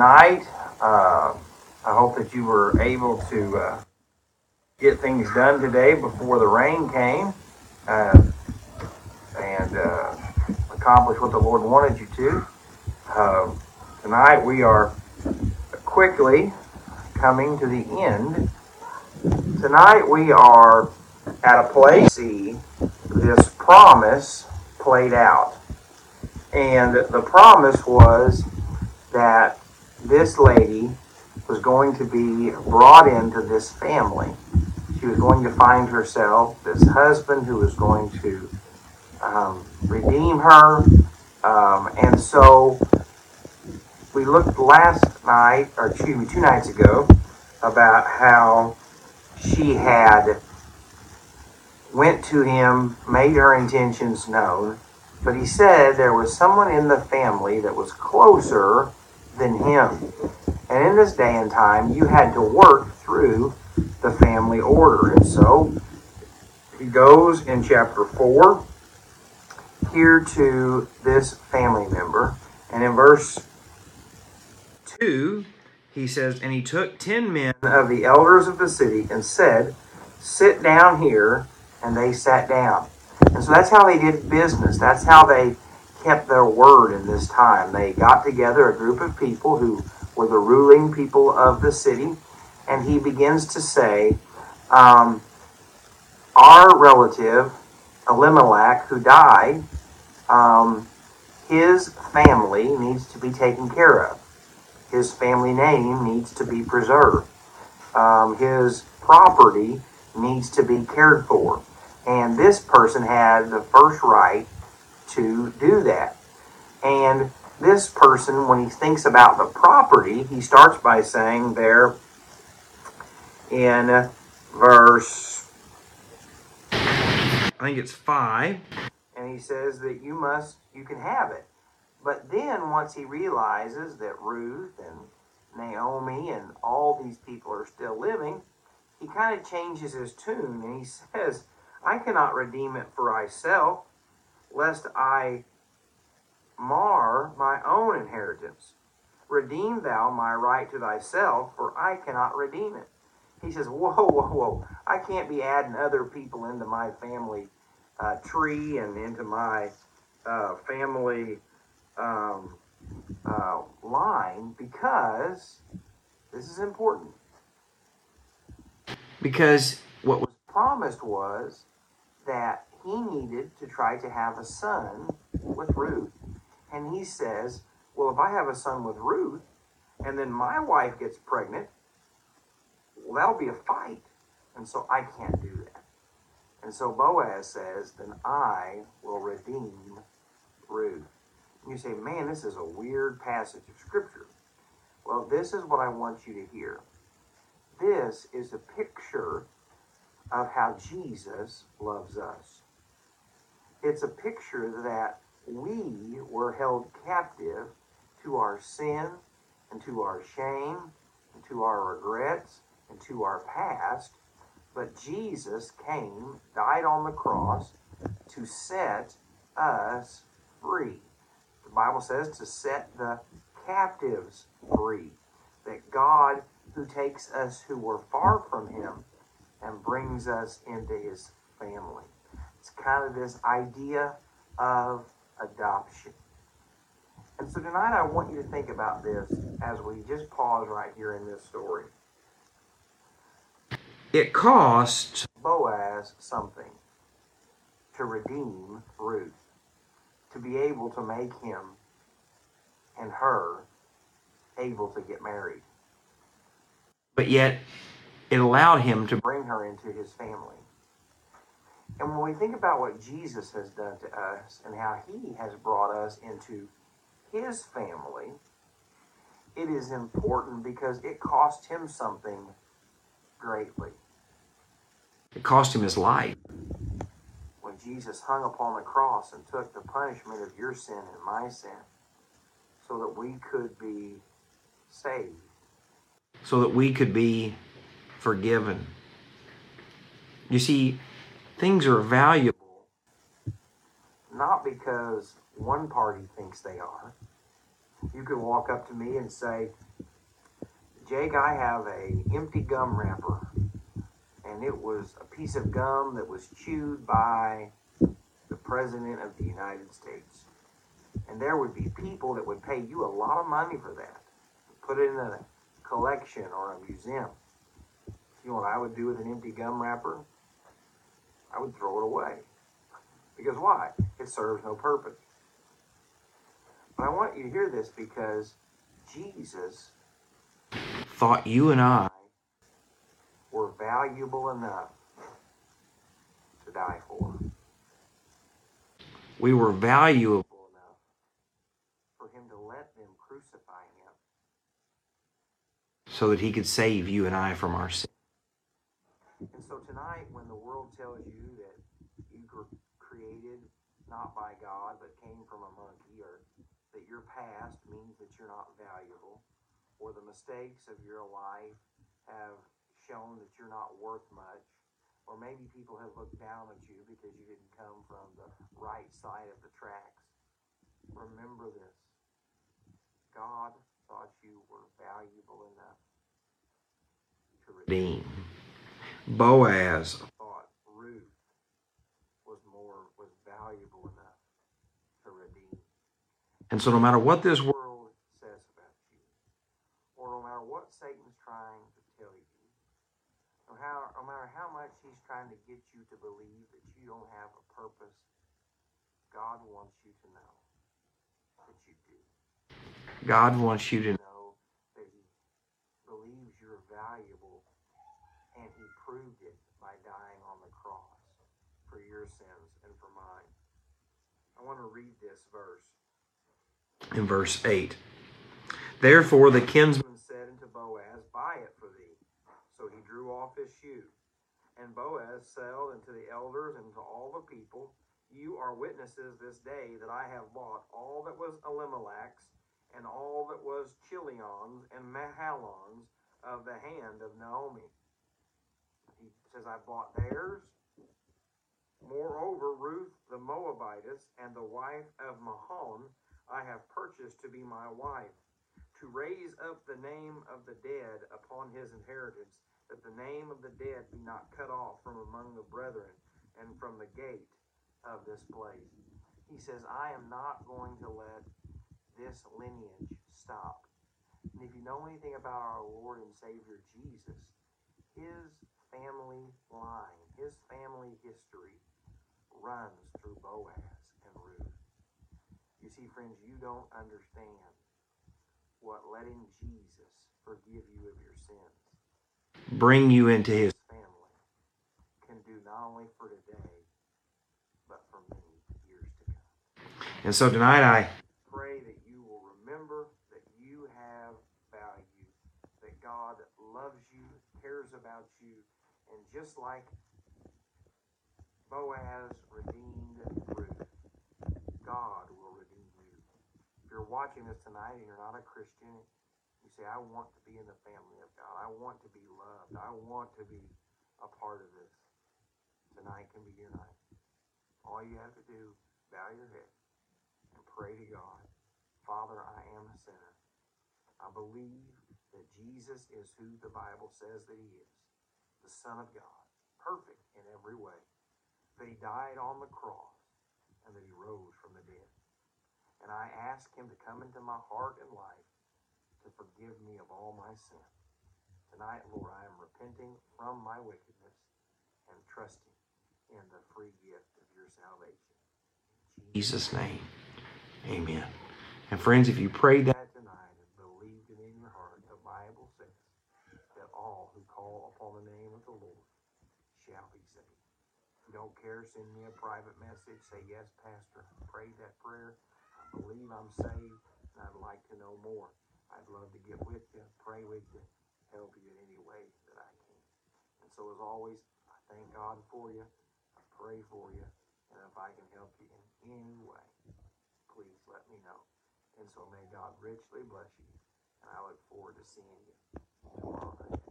tonight. Uh, I hope that you were able to uh, get things done today before the rain came uh, and uh, accomplish what the Lord wanted you to. Uh, tonight we are quickly coming to the end. Tonight we are at a place this promise played out. And the promise was that this lady was going to be brought into this family. She was going to find herself this husband who was going to um, redeem her. Um, and so we looked last night, or excuse me, two nights ago, about how she had went to him, made her intentions known, but he said there was someone in the family that was closer than him. And in this day and time, you had to work through the family order. And so he goes in chapter 4 here to this family member. And in verse 2, he says, And he took ten men of the elders of the city and said, Sit down here. And they sat down. And so that's how they did business. That's how they kept their word in this time. They got together a group of people who were the ruling people of the city. And he begins to say, um, Our relative, Elimelech, who died, um, his family needs to be taken care of his family name needs to be preserved. Um, his property needs to be cared for. And this person had the first right to do that. And this person, when he thinks about the property, he starts by saying there in verse, I think it's 5, and he says that you must, you can have it. But then once he realizes that Ruth and Naomi and all these people are still living, he kind of changes his tune and he says, I cannot redeem it for myself, lest I mar my own inheritance. Redeem thou my right to thyself, for I cannot redeem it. He says, Whoa, whoa, whoa. I can't be adding other people into my family uh, tree and into my uh, family um, uh, line because this is important. Because what was promised was that he needed to try to have a son with Ruth. And he says, Well, if I have a son with Ruth and then my wife gets pregnant, well, that'll be a fight. And so I can't do that. And so Boaz says, Then I will redeem Ruth. You say, man, this is a weird passage of Scripture. Well, this is what I want you to hear. This is a picture of how Jesus loves us. It's a picture that we were held captive to our sin and to our shame and to our regrets and to our past. But Jesus came, died on the cross to set us free. The Bible says to set the captives free. That God, who takes us who were far from Him and brings us into His family. It's kind of this idea of adoption. And so tonight I want you to think about this as we just pause right here in this story. It cost Boaz something to redeem Ruth to be able to make him and her able to get married. But yet, it allowed him to bring her into his family. And when we think about what Jesus has done to us and how he has brought us into his family, it is important because it cost him something greatly. It cost him his life. When Jesus hung upon the cross and took the punishment of your sin and my sin so that we could be saved, so that we could be forgiven. You see, things are valuable not because one party thinks they are. You could walk up to me and say, Jake, I have a empty gum wrapper, and it was a piece of gum that was chewed by the President of the United States. And there would be people that would pay you a lot of money for that. Put it in a collection or a museum. You know what I would do with an empty gum wrapper? I would throw it away. Because why? It serves no purpose. But I want you to hear this because Jesus thought you and I were valuable enough to die for. We were valuable enough for him to let them crucify him so that he could save you and I from our sin. And so tonight, when the world tells you that you were created not by God but came from a monkey, or that your past means that you're not valuable, or the mistakes of your life have shown that you're not worth much, or maybe people have looked down at you because you didn't come from the right side of the tracks. Remember this God thought you were valuable enough to redeem. Boaz thought Ruth was more was valuable enough to redeem. And so no matter what this world says about you, or no matter what Satan's trying to tell you, no, how, no matter how much he's trying to get you to believe that you don't have a purpose, God wants you to know that you do. God wants you to know that he believes you're valuable and he proved it by dying on the cross for your sins and for mine. I want to read this verse in verse 8. Therefore the kinsman said unto Boaz, Buy it for thee so he drew off his shoe. And Boaz said unto the elders and to all the people, You are witnesses this day that I have bought all that was Elimelech's, and all that was Chilion's and Mahlon's of the hand of Naomi. He says, I bought theirs. Moreover, Ruth the Moabitess and the wife of Mahlon I have purchased to be my wife, to raise up the name of the dead upon his inheritance, that the name of the dead be not cut off from among the brethren and from the gate of this place. He says, I am not going to let this lineage stop. And if you know anything about our Lord and Savior Jesus, his family line, his family history runs through Boaz and Ruth. You see, friends, you don't understand what letting Jesus forgive you of your sins bring you into his family can do not only for today, but for many years to come. And so tonight I pray that you will remember that you have value, that God loves you, cares about you, and just like Boaz redeemed Ruth, God will redeem you. If you're watching this tonight and you're not a Christian, you say, I want to be in the family of God. I want to be loved. I want to be a part of this. Tonight can be your night. All you have to do, bow your head and pray to God. Father, I am a sinner. I believe that Jesus is who the Bible says that he is, the Son of God, perfect in every way, that he died on the cross, and that he rose from the dead. And I ask him to come into my heart and life to forgive me of all my sin. Tonight, Lord, I am repenting from my wickedness and trusting in the free gift of your salvation. In Jesus' name, amen. And friends, if you prayed that tonight and believed it in your heart, the Bible says that all who call upon the name of the Lord shall be you don't care, send me a private message. Say, yes, Pastor, I prayed that prayer. I believe I'm saved, and I'd like to know more. I'd love to get with you, pray with you, help you in any way that I can. And so, as always, I thank God for you. I pray for you. And if I can help you in any way, please let me know. And so, may God richly bless you. And I look forward to seeing you tomorrow night.